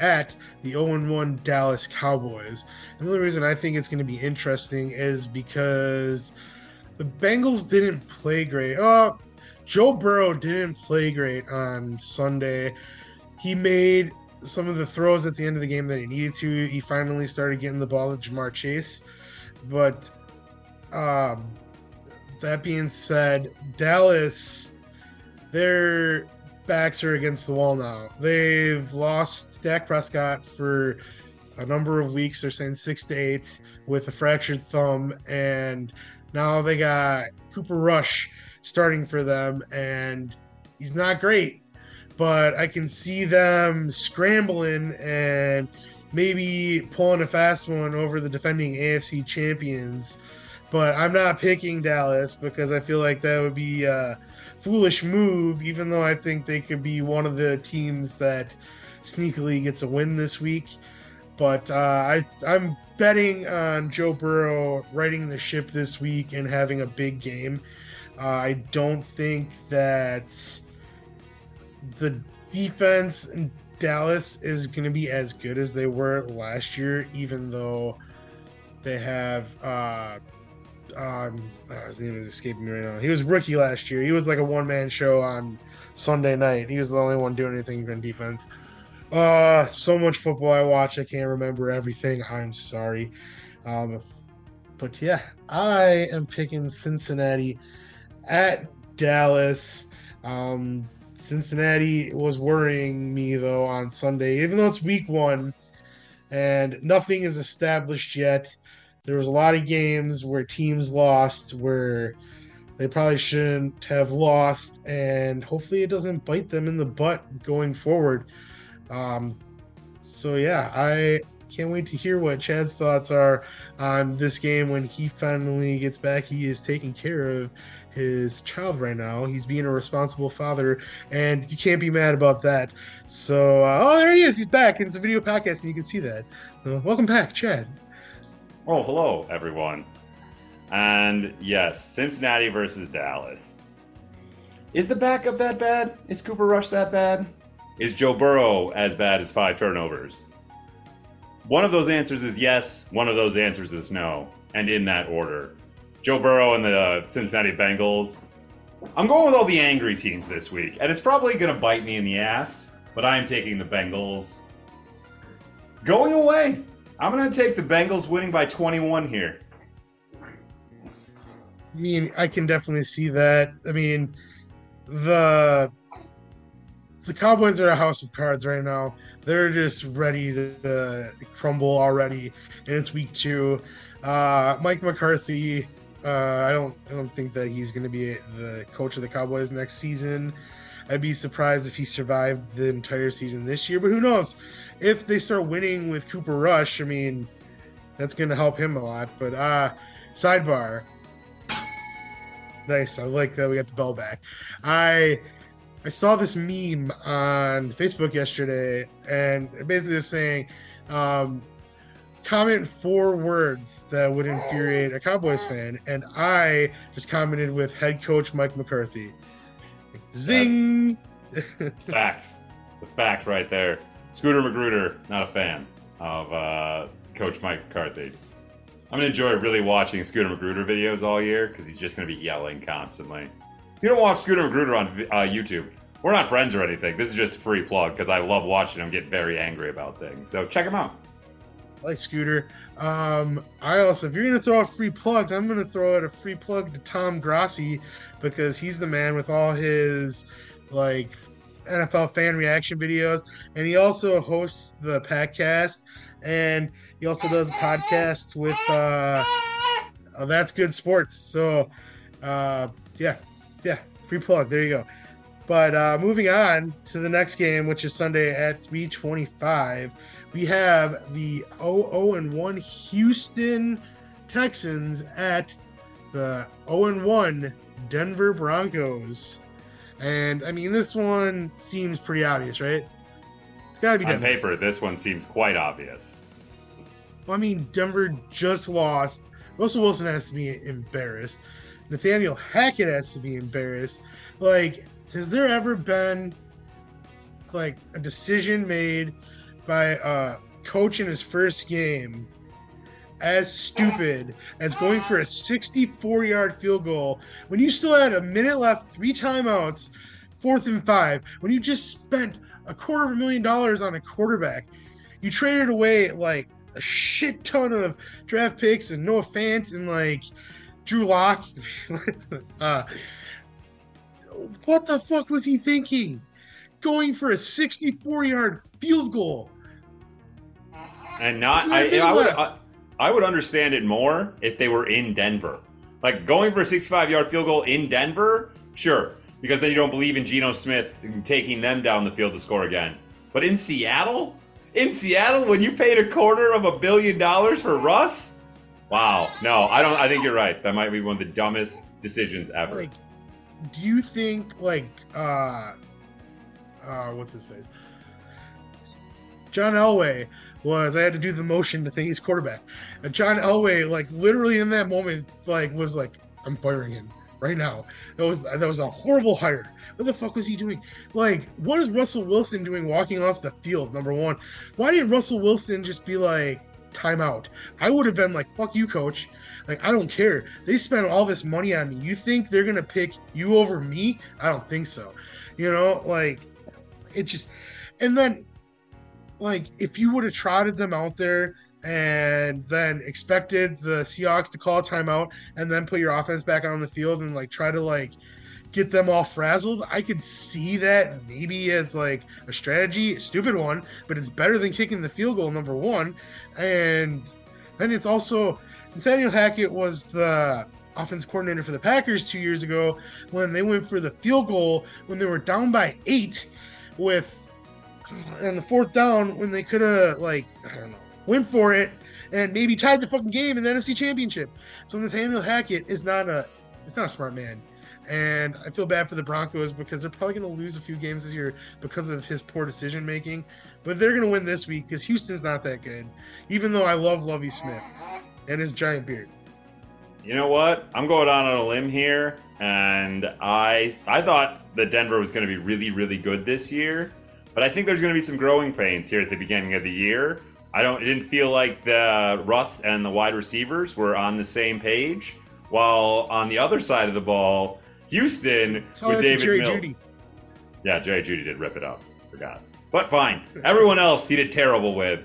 at the 0-1 Dallas Cowboys. And the only reason I think it's going to be interesting is because the Bengals didn't play great. Oh, Joe Burrow didn't play great on Sunday. He made some of the throws at the end of the game that he needed to. He finally started getting the ball to Ja'Marr Chase. But um, that being said, Dallas, their backs are against the wall now. They've lost Dak Prescott for a number of weeks. They're saying six to eight with a fractured thumb. And now they got Cooper Rush starting for them. And he's not great but I can see them scrambling and maybe pulling a fast one over the defending AFC champions. But I'm not picking Dallas because I feel like that would be a foolish move, even though I think they could be one of the teams that sneakily gets a win this week. But uh, I, I'm betting on Joe Burrow riding the ship this week and having a big game. Uh, I don't think that the defense in Dallas is going to be as good as they were last year, even though they have. Uh, um, oh, his name is escaping me right now. He was rookie last year. He was like a one man show on Sunday night. He was the only one doing anything on defense. Uh, so much football I watch, I can't remember everything. I'm sorry. Um, but yeah, I am picking Cincinnati at Dallas. Um, Cincinnati was worrying me though on Sunday, even though it's week one and nothing is established yet. There was a lot of games where teams lost where they probably shouldn't have lost, and hopefully it doesn't bite them in the butt going forward. Um, so yeah, I can't wait to hear what Chad's thoughts are on this game when he finally gets back. He is taken care of his child right now. He's being a responsible father, and you can't be mad about that. So, uh, oh, there he is. He's back. It's a video podcast, and you can see that. Uh, welcome back, Chad. Oh, hello, everyone. And yes, Cincinnati versus Dallas. Is the backup that bad? Is Cooper Rush that bad? Is Joe Burrow as bad as five turnovers? One of those answers is yes, one of those answers is no, and in that order. Joe Burrow and the uh, Cincinnati Bengals. I'm going with all the angry teams this week, and it's probably going to bite me in the ass, but I am taking the Bengals. Going away. I'm going to take the Bengals winning by 21 here. I mean, I can definitely see that. I mean, the the Cowboys are a house of cards right now. They're just ready to uh, crumble already, and it's week two. Uh, Mike McCarthy uh, I don't I don't think that he's going to be the coach of the Cowboys next season. I'd be surprised if he survived the entire season this year, but who knows? If they start winning with Cooper Rush, I mean, that's going to help him a lot. But uh, sidebar, nice. I like that we got the bell back. I I saw this meme on Facebook yesterday, and basically saying um, comment four words that would infuriate a Cowboys fan, and I just commented with head coach Mike McCarthy. Zing! it's fact. It's a fact right there. Scooter Magruder, not a fan of uh, Coach Mike McCarthy. I'm gonna enjoy really watching Scooter Magruder videos all year because he's just gonna be yelling constantly. If you don't watch Scooter Magruder on uh, YouTube, we're not friends or anything. This is just a free plug because I love watching him get very angry about things. So check him out like Scooter. Um, I also, if you're gonna throw out free plugs, I'm gonna throw out a free plug to Tom Grossi because he's the man with all his like NFL fan reaction videos, and he also hosts the podcast, and he also does a podcast with uh, uh That's Good Sports. So, uh, yeah, yeah, free plug. There you go. But uh, moving on to the next game, which is Sunday at 325 we have the 0 and 1 Houston Texans at the 0 1 Denver Broncos. And I mean, this one seems pretty obvious, right? It's got to be On paper, this one seems quite obvious. Well, I mean, Denver just lost. Russell Wilson has to be embarrassed. Nathaniel Hackett has to be embarrassed. Like, has there ever been like a decision made by a coach in his first game as stupid as going for a 64 yard field goal when you still had a minute left, three timeouts, fourth and five, when you just spent a quarter of a million dollars on a quarterback? You traded away like a shit ton of draft picks and Noah Fant and like Drew Lock. uh, what the fuck was he thinking? Going for a 64 yard field goal. And not, I, I would. I, I would understand it more if they were in Denver. Like going for a 65 yard field goal in Denver, sure, because then you don't believe in Geno Smith taking them down the field to score again. But in Seattle, in Seattle, when you paid a quarter of a billion dollars for Russ, wow, no, I don't. I think you're right. That might be one of the dumbest decisions ever. Like, do you think like uh uh what's his face? John Elway was I had to do the motion to think he's quarterback. And John Elway, like literally in that moment, like was like, I'm firing him right now. That was that was a horrible hire. What the fuck was he doing? Like, what is Russell Wilson doing walking off the field? Number one, why didn't Russell Wilson just be like, timeout? I would have been like, fuck you, coach. Like, I don't care. They spent all this money on me. You think they're gonna pick you over me? I don't think so. You know, like it just and then like if you would have trotted them out there and then expected the Seahawks to call a timeout and then put your offense back on the field and like try to like get them all frazzled, I could see that maybe as like a strategy, a stupid one, but it's better than kicking the field goal number one. And then it's also Nathaniel Hackett was the offense coordinator for the Packers two years ago when they went for the field goal when they were down by eight with on the fourth down when they could have like I don't know went for it and maybe tied the fucking game in the NFC Championship. So Nathaniel Hackett is not a it's not a smart man. And I feel bad for the Broncos because they're probably going to lose a few games this year because of his poor decision making. But they're going to win this week because Houston's not that good. Even though I love Lovie Smith and his giant beard. You know what? I'm going on a limb here, and I I thought that Denver was going to be really really good this year, but I think there's going to be some growing pains here at the beginning of the year. I don't. It didn't feel like the Russ and the wide receivers were on the same page, while on the other side of the ball, Houston Tell with Davis Mills. Jeudy. Yeah, Jerry Jeudy did rip it up. Forgot. But fine. Everyone else he did terrible with.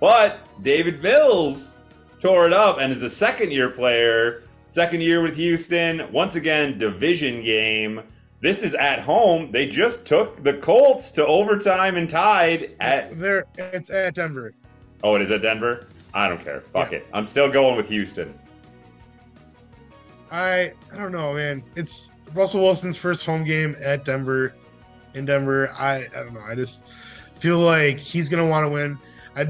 But Davis Mills tore it up and is a second year player. Second year with Houston. Once again, division game. This is at home. They just took the Colts to overtime and tied at. There, it's at Denver. Oh, it is at Denver? I don't care. Fuck Yeah. it. I'm still going with Houston. I I don't know, man. It's Russell Wilson's first home game at Denver. In Denver, I I don't know. I just feel like he's gonna want to win. I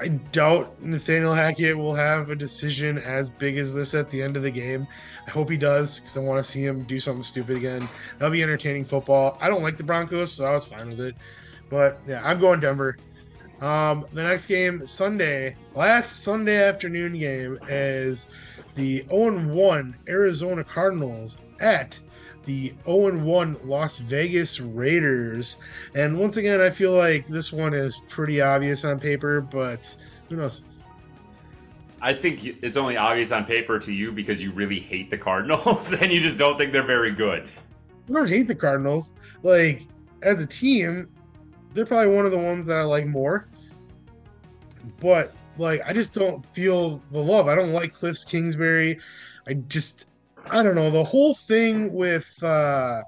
I doubt Nathaniel Hackett will have a decision as big as this at the end of the game. I hope he does because I want to see him do something stupid again. That'll be entertaining football. I don't like the Broncos, so I was fine with it. But yeah, I'm going Denver. Um, the next game Sunday, last Sunday afternoon game is the 0-1 Arizona Cardinals at the 0-1 Las Vegas Raiders. And once again, I feel like this one is pretty obvious on paper, but who knows? I think it's only obvious on paper to you because you really hate the Cardinals and you just don't think they're very good. I don't hate the Cardinals. Like, as a team, they're probably one of the ones that I like more. But like I just don't feel the love. I don't like Kliff's Kingsbury. I just I don't know. The whole thing with uh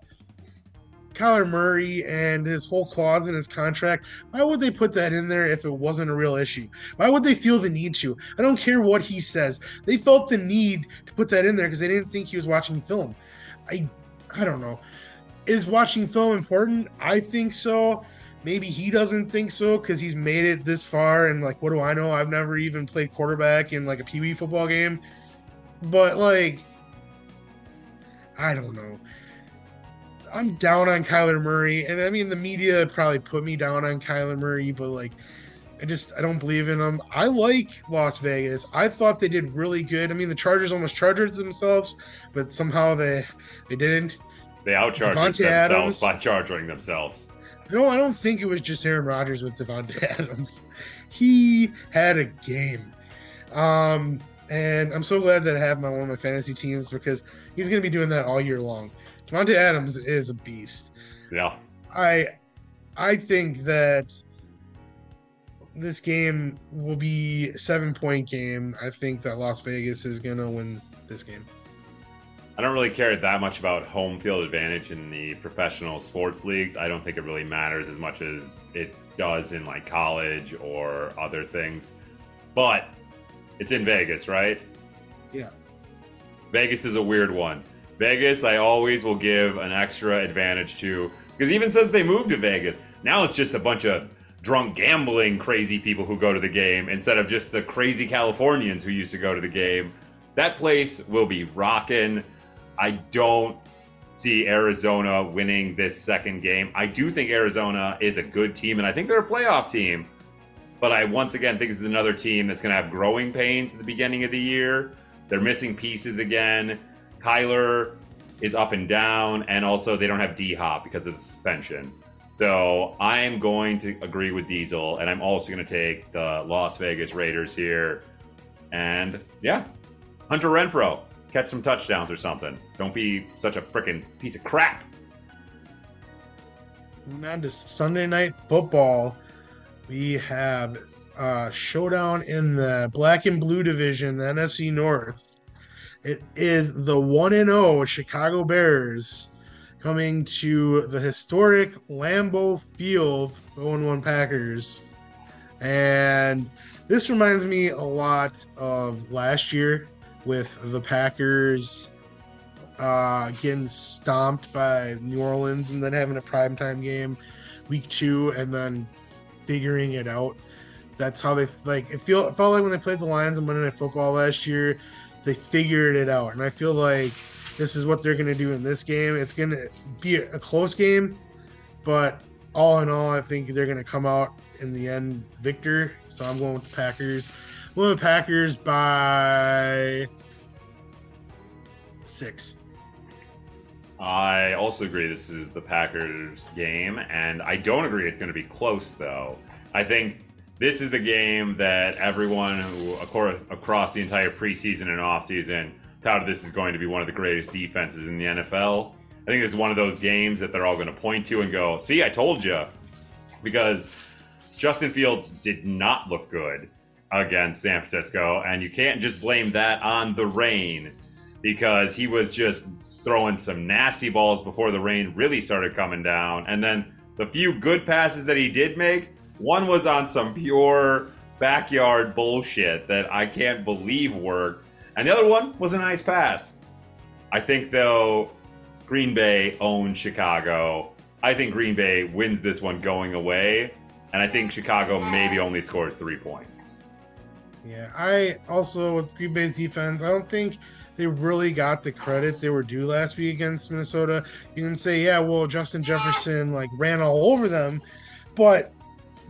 Kyler Murray and his whole clause in his contract, why would they put that in there if it wasn't a real issue? Why would they feel the need to? I don't care what he says. They felt the need to put that in there because they didn't think he was watching film. I I don't know. Is watching film important? I think so. maybe he doesn't think so because he's made it this far and like what do I know? I've never even played quarterback in like a pee wee football game. But like I don't know. I'm down on Kyler Murray, and I mean the media probably put me down on Kyler Murray, but like I just I don't believe in them. I like Las Vegas. I thought they did really good. I mean the Chargers almost charged themselves, but somehow they they didn't. They outcharged themselves Adams. by charging themselves. No, I don't think it was just Aaron Rodgers with Davante Adams. He had a game. Um, and I'm so glad that I have my one of my fantasy teams because he's going to be doing that all year long. Davante Adams is a beast. Yeah. I I think that this game will be a seven point game. I think that Las Vegas is going to win this game. I don't really care that much about home field advantage in the professional sports leagues. I don't think it really matters as much as it does in like college or other things. But it's in Vegas, right? Yeah. Vegas is a weird one. Vegas, I always will give an extra advantage to because even since they moved to Vegas, now it's just a bunch of drunk gambling crazy people who go to the game instead of just the crazy Californians who used to go to the game. That place will be rocking. I don't see Arizona winning this second game. I do think Arizona is a good team, and I think they're a playoff team. But I once again think this is another team that's going to have growing pains at the beginning of the year. They're missing pieces again. Kyler is up and down, and also they don't have D Hop because of the suspension. So I'm going to agree with Diesel, and I'm also going to take the Las Vegas Raiders here. And yeah, Hunter Renfrow, catch some touchdowns or something. Don't be such a freaking piece of crap. Moving on to Sunday night football, we have uh showdown in the black and blue division, the NFC North. It is the 1 and 0 Chicago Bears coming to the historic Lambeau Field, 0 1 Packers. And this reminds me a lot of last year with the Packers uh, getting stomped by New Orleans and then having a primetime game week two and then figuring it out. That's how they like it feel it felt like when they played the Lions in Monday Night Football last year, they figured it out. And I feel like this is what they're gonna do in this game. It's gonna be a, a close game, but all in all, I think they're gonna come out in the end victor. So I'm going with the Packers. I'm going with the Packers by six. I also agree this is the Packers game, and I don't agree it's going to be close, though. I think this is the game that everyone who, across the entire preseason and offseason, touted this is going to be one of the greatest defenses in the NFL. I think it's one of those games that they're all going to point to and go, see, I told you. Because Justin Fields did not look good against San Francisco, and you can't just blame that on the rain because he was just throwing some nasty balls before the rain really started coming down. And then the few good passes that he did make, one was on some pure backyard bullshit that I can't believe worked. And the other one was a nice pass. I think, though, Green Bay owns Chicago. I think Green Bay wins this one going away. And I think Chicago maybe only scores three points. Yeah, I also with Green Bay's defense, I don't think they really got the credit they were due last week against Minnesota. You can say, yeah, well, Justin Jefferson like ran all over them, but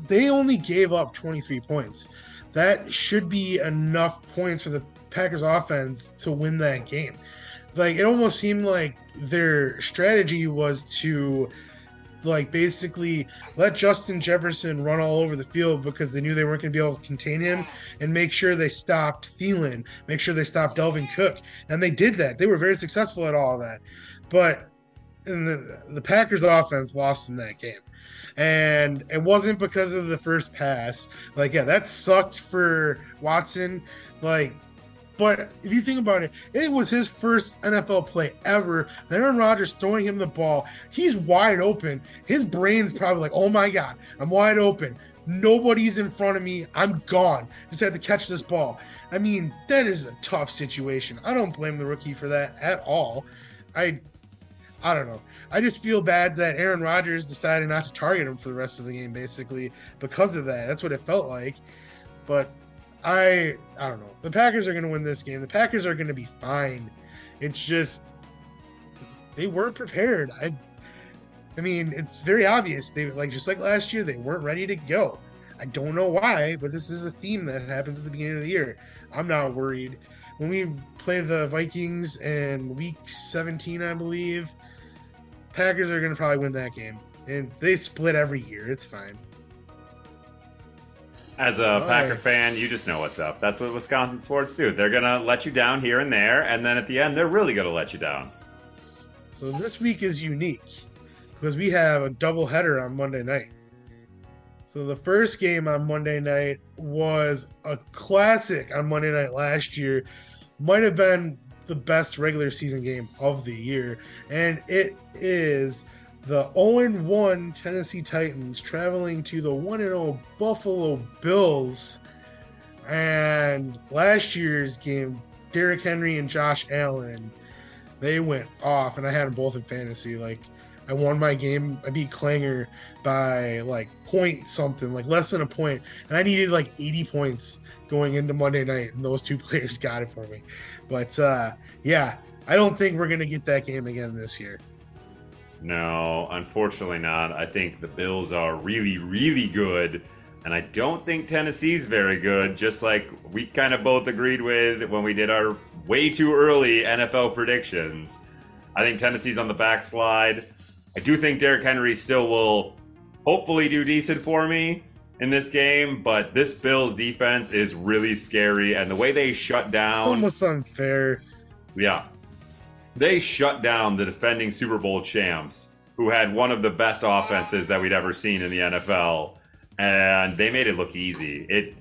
they only gave up 23 points. That should be enough points for the Packers offense to win that game. Like it almost seemed like their strategy was to like basically let Justin Jefferson run all over the field because they knew they weren't going to be able to contain him and make sure they stopped Thielen, make sure they stopped Dalvin Cook. And they did that. They were very successful at all that. But the, the Packers offense lost in that game. And it wasn't because of the first pass. Like, yeah, that sucked for Watson. Like, but if you think about it, it was his first NFL play ever. Aaron Rodgers throwing him the ball. He's wide open. His brain's probably like, oh my God, I'm wide open. Nobody's in front of me. I'm gone. Just had to catch this ball. I mean, that is a tough situation. I don't blame the rookie for that at all. I I don't know. I just feel bad that Aaron Rodgers decided not to target him for the rest of the game, basically because of that. That's what it felt like. But I, I don't know. The Packers are going to win this game. The Packers are going to be fine. It's just they weren't prepared. I, I mean, it's very obvious. They like just like last year, they weren't ready to go. I don't know why, but this is a theme that happens at the beginning of the year. I'm not worried. When we play the Vikings in week 17, I believe, Packers are going to probably win that game. And they split every year. It's fine. As a All Packer right. fan, you just know what's up. That's what Wisconsin sports do. They're going to let you down here and there, and then at the end, they're really going to let you down. So this week is unique because we have a double header on Monday night. So the first game on Monday night was a classic on Monday night last year. Might have been the best regular season game of the year, and it is the 0 1 Tennessee Titans traveling to the 1 0 Buffalo Bills. And last year's game, Derrick Henry and Josh Allen they went off, and I had them both in fantasy. Like I won my game. I beat Clanger by like point something, like less than a point, and I needed like 80 points going into Monday night, and those two players got it for me. But uh, yeah, I don't think we're gonna get that game again this year. No, unfortunately not. I think the Bills are really, really good. And I don't think Tennessee's very good, just like we kind of both agreed with when we did our way too early NFL predictions. I think Tennessee's on the backslide. I do think Derrick Henry still will hopefully do decent for me in this game, but this Bills defense is really scary, and the way they shut down almost unfair. Yeah, they shut down the defending Super Bowl champs, who had one of the best offenses that we'd ever seen in the NFL, and they made it look easy. It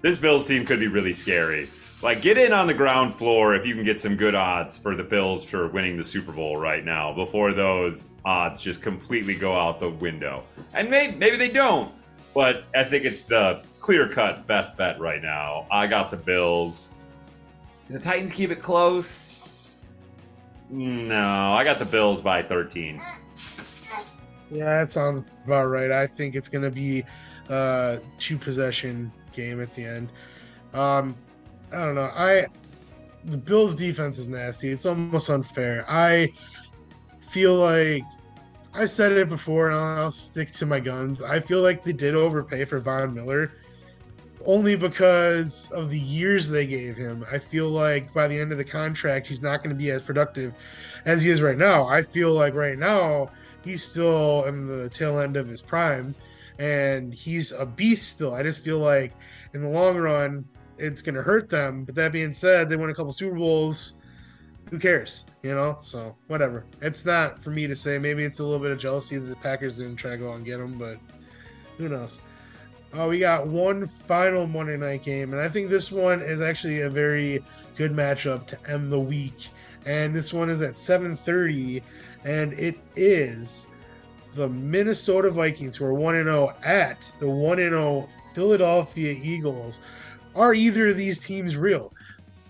this Bills team could be really scary. Like, get in on the ground floor if you can get some good odds for the Bills for winning the Super Bowl right now before those odds just completely go out the window. And maybe, maybe they don't, but I think it's the clear cut best bet right now. I got the Bills. The Titans keep it close. No, I got the Bills by 13. Yeah, that sounds about right. I think it's going to be a two possession game at the end. Um, I don't know. I the Bills defense is nasty. It's almost unfair. I feel like I said it before and I'll, stick to my guns. I feel like they did overpay for Von Miller only because of the years they gave him. I feel like by the end of the contract, he's not going to be as productive as he is right now. I feel like right now he's still in the tail end of his prime and he's a beast still. I just feel like in the long run, it's going to hurt them. But that being said, they won a couple Super Bowls. Who cares? You know, so whatever. It's not for me to say. Maybe it's a little bit of jealousy that the Packers didn't try to go and get them, but who knows? Oh, we got one final Monday night game, and I think this one is actually a very good matchup to end the week. And this one is at 7:30, and it is the Minnesota Vikings, who are 1 0 at the 1 0 Philadelphia Eagles. Are either of these teams real?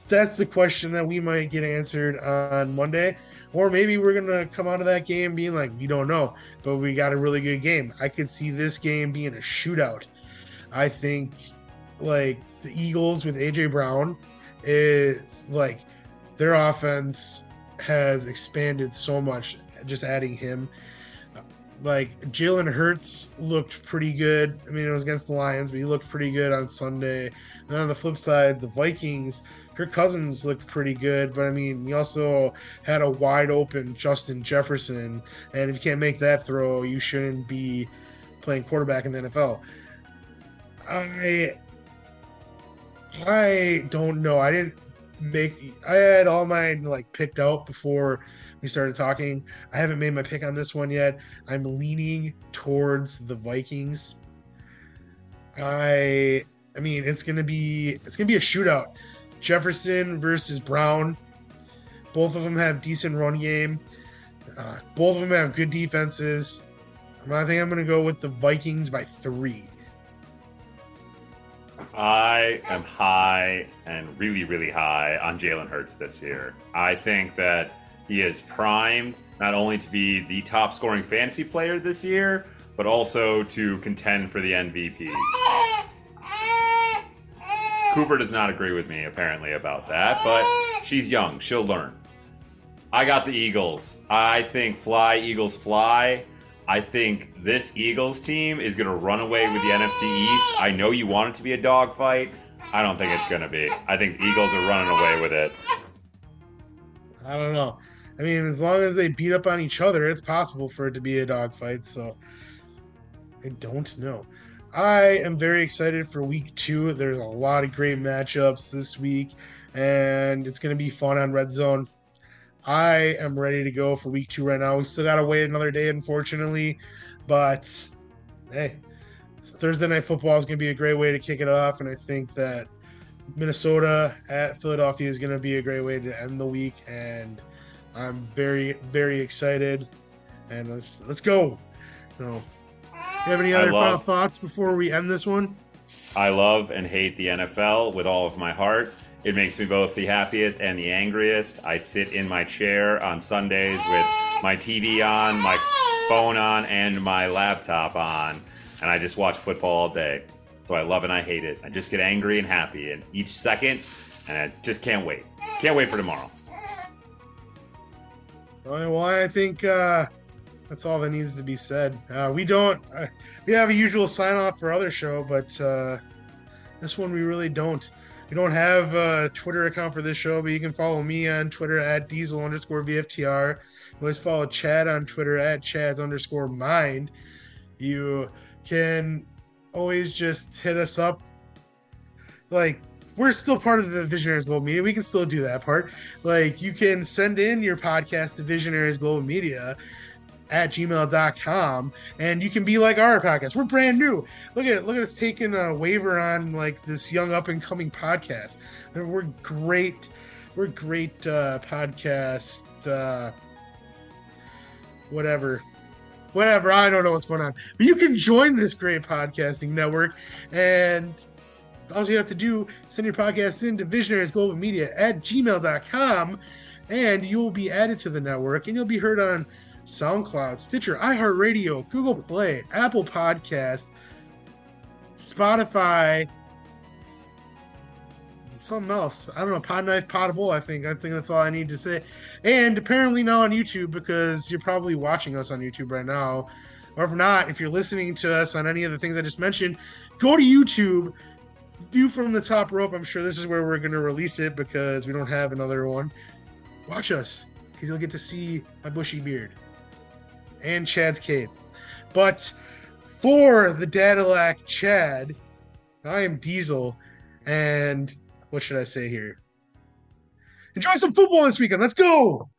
That's the question that we might get answered on Monday. Or maybe we're going to come out of that game being like, we don't know, but we got a really good game. I could see this game being a shootout. I think, like, the Eagles with A.J. Brown is like their offense has expanded so much just adding him like Jalen Hurts looked pretty good. I mean, it was against the Lions, but he looked pretty good on Sunday. And on the flip side, the Vikings, Kirk Cousins looked pretty good, but I mean, he also had a wide open Justin Jefferson. And if you can't make that throw, you shouldn't be playing quarterback in the NFL. I I don't know. I didn't make I had all mine like picked out before we started talking. I haven't made my pick on this one yet. I'm leaning towards the Vikings. I I mean it's gonna be it's gonna be a shootout. Jefferson versus Brown. Both of them have decent run game. Uh, both of them have good defenses. I think I'm gonna go with the Vikings by three. I am high and really, really high on Jalen Hurts this year. I think that he is primed not only to be the top scoring fantasy player this year, but also to contend for the MVP. Cooper does not agree with me, apparently, about that, but she's young. She'll learn. I got the Eagles. I think fly, Eagles fly. I think this Eagles team is going to run away with the NFC East. I know you want it to be a dogfight. I don't think it's going to be. I think Eagles are running away with it. I don't know. I mean, as long as they beat up on each other, it's possible for it to be a dogfight. So I don't know. I am very excited for week two. There's a lot of great matchups this week, and it's going to be fun on Red Zone. I am ready to go for week two right now. We still got to wait another day, unfortunately, but hey, Thursday night football is going to be a great way to kick it off, and I think that Minnesota at Philadelphia is going to be a great way to end the week, and I'm very, very excited. And let's let's go. So, you have any other love, final thoughts before we end this one? I love and hate the NFL with all of my heart. It makes me both the happiest and the angriest. I sit in my chair on Sundays with my TV on, my phone on, and my laptop on, and I just watch football all day. So I love and I hate it. I just get angry and happy in each second, and I just can't wait. Can't wait for tomorrow. Well, I think uh, that's all that needs to be said. Uh, we don't. Uh, we have a usual sign off for other show, but uh, this one we really don't. We don't have a Twitter account for this show, but you can follow me on Twitter at diesel underscore VFTR. You always follow Chad on Twitter at Chad's underscore mind. You can always just hit us up. Like, we're still part of the Visionaries Global Media. We can still do that part. Like, you can send in your podcast to Visionaries Global Media at gmail.com and you can be like our podcast we're brand new look at look at us taking a waiver on like this young up and coming podcast we're great we're great uh podcast uh whatever whatever. I don't know what's going on. But you can join this great podcasting network. And all you have to do, send your podcast in to Visionaries Global Media at gmail.com. And you will be added to the network and you'll be heard on SoundCloud, Stitcher, iHeartRadio, Google Play, Apple Podcast, Spotify, something else. I don't know, pod knife, potable. I think. I think that's all I need to say. And apparently now on YouTube because you're probably watching us on YouTube right now. Or if not, if you're listening to us on any of the things I just mentioned, go to YouTube, view from the top rope. I'm sure this is where we're going to release it because we don't have another one. Watch us because you'll get to see my bushy beard and Chad's cave. But for the Dadilac Chad, I am Diesel, and what should I say here? Enjoy some football this weekend. Let's go.